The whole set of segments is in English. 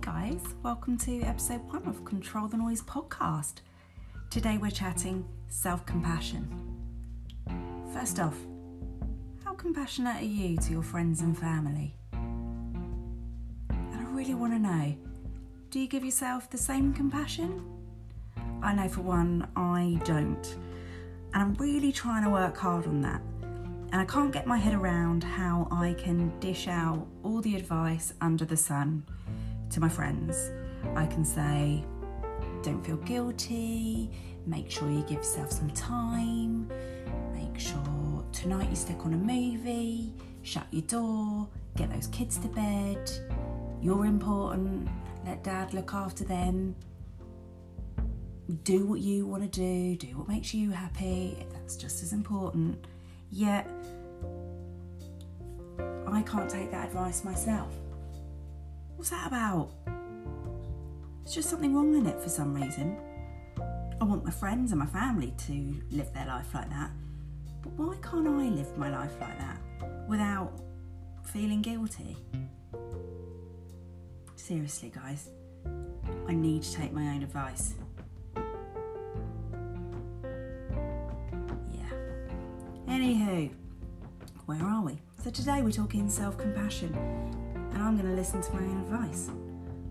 guys, welcome to episode one of Control the Noise podcast. Today we're chatting self compassion. First off, how compassionate are you to your friends and family? And I really want to know do you give yourself the same compassion? I know for one, I don't. And I'm really trying to work hard on that. And I can't get my head around how I can dish out all the advice under the sun to my friends. I can say, don't feel guilty, make sure you give yourself some time, make sure tonight you stick on a movie, shut your door, get those kids to bed, you're important, let dad look after them. Do what you want to do, do what makes you happy, that's just as important. Yet, I can't take that advice myself. What's that about? There's just something wrong in it for some reason. I want my friends and my family to live their life like that. But why can't I live my life like that without feeling guilty? Seriously, guys, I need to take my own advice. Yeah. Anywho, where are we? So today we're talking self compassion and I'm going to listen to my own advice.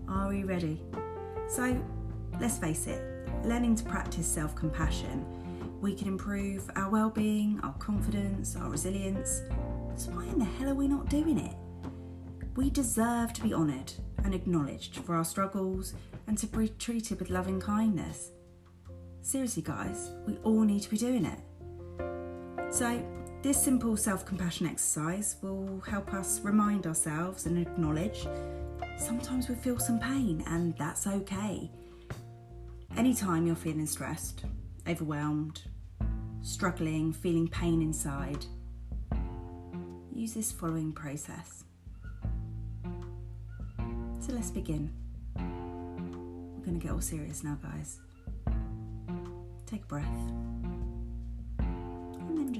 Are we ready? So, let's face it, learning to practice self compassion, we can improve our well being, our confidence, our resilience. So, why in the hell are we not doing it? We deserve to be honoured and acknowledged for our struggles and to be treated with loving kindness. Seriously, guys, we all need to be doing it. So, this simple self compassion exercise will help us remind ourselves and acknowledge sometimes we feel some pain, and that's okay. Anytime you're feeling stressed, overwhelmed, struggling, feeling pain inside, use this following process. So let's begin. We're going to get all serious now, guys. Take a breath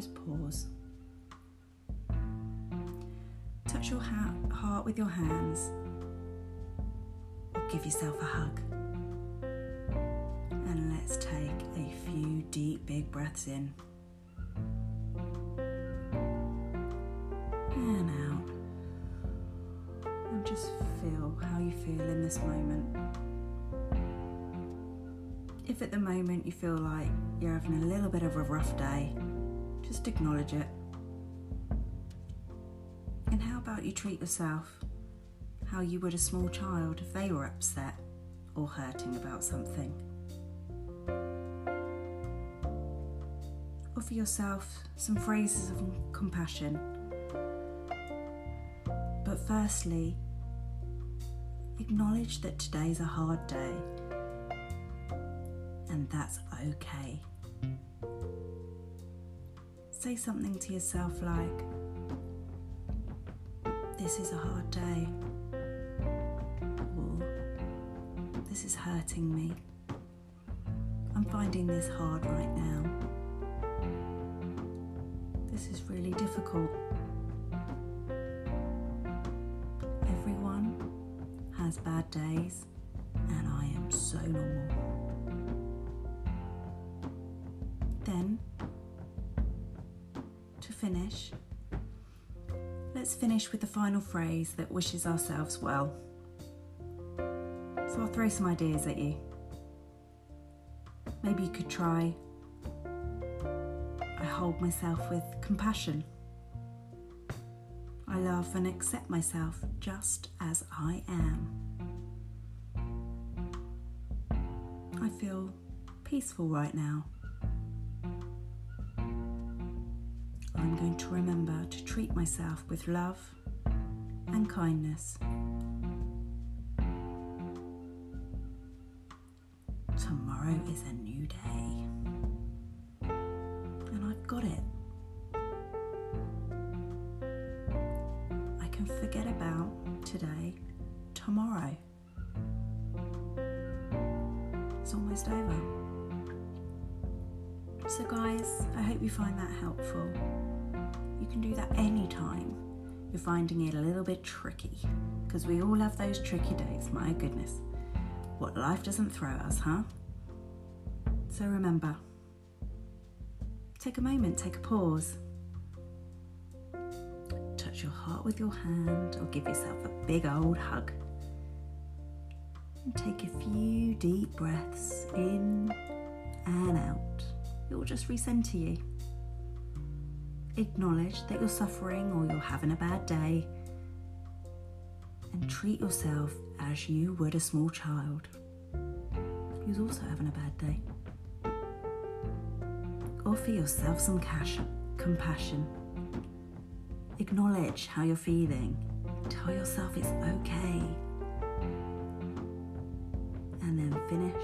just pause. Touch your ha- heart with your hands or give yourself a hug. And let's take a few deep, big breaths in and out. And just feel how you feel in this moment. If at the moment you feel like you're having a little bit of a rough day, just acknowledge it. And how about you treat yourself how you would a small child if they were upset or hurting about something? Offer yourself some phrases of compassion. But firstly, acknowledge that today's a hard day and that's okay say something to yourself like, This is a hard day, or This is hurting me. I'm finding this hard right now. This is really difficult. Everyone has bad days, and I am so normal. Finish, let's finish with the final phrase that wishes ourselves well. So I'll throw some ideas at you. Maybe you could try I hold myself with compassion. I love and accept myself just as I am. I feel peaceful right now. Going to remember to treat myself with love and kindness. Tomorrow is a new day, and I've got it. I can forget about today tomorrow. It's almost over. So, guys, I hope you find that helpful. Can do that anytime. you're finding it a little bit tricky, because we all have those tricky days, my goodness. What life doesn't throw us, huh? So remember, take a moment, take a pause. Touch your heart with your hand or give yourself a big old hug. And take a few deep breaths in and out. It will just recenter you. Acknowledge that you're suffering or you're having a bad day and treat yourself as you would a small child who's also having a bad day. Offer yourself some cash, compassion. Acknowledge how you're feeling. Tell yourself it's okay. And then finish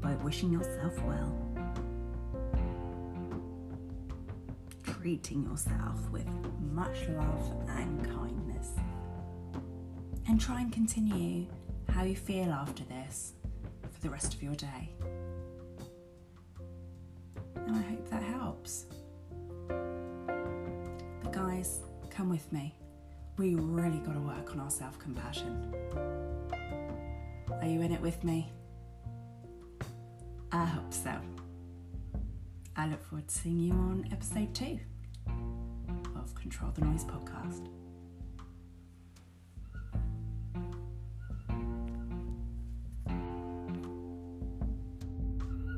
by wishing yourself well. Treating yourself with much love and kindness. And try and continue how you feel after this for the rest of your day. And I hope that helps. But guys, come with me. We really got to work on our self compassion. Are you in it with me? I hope so. I look forward to seeing you on episode two of Control the Noise podcast.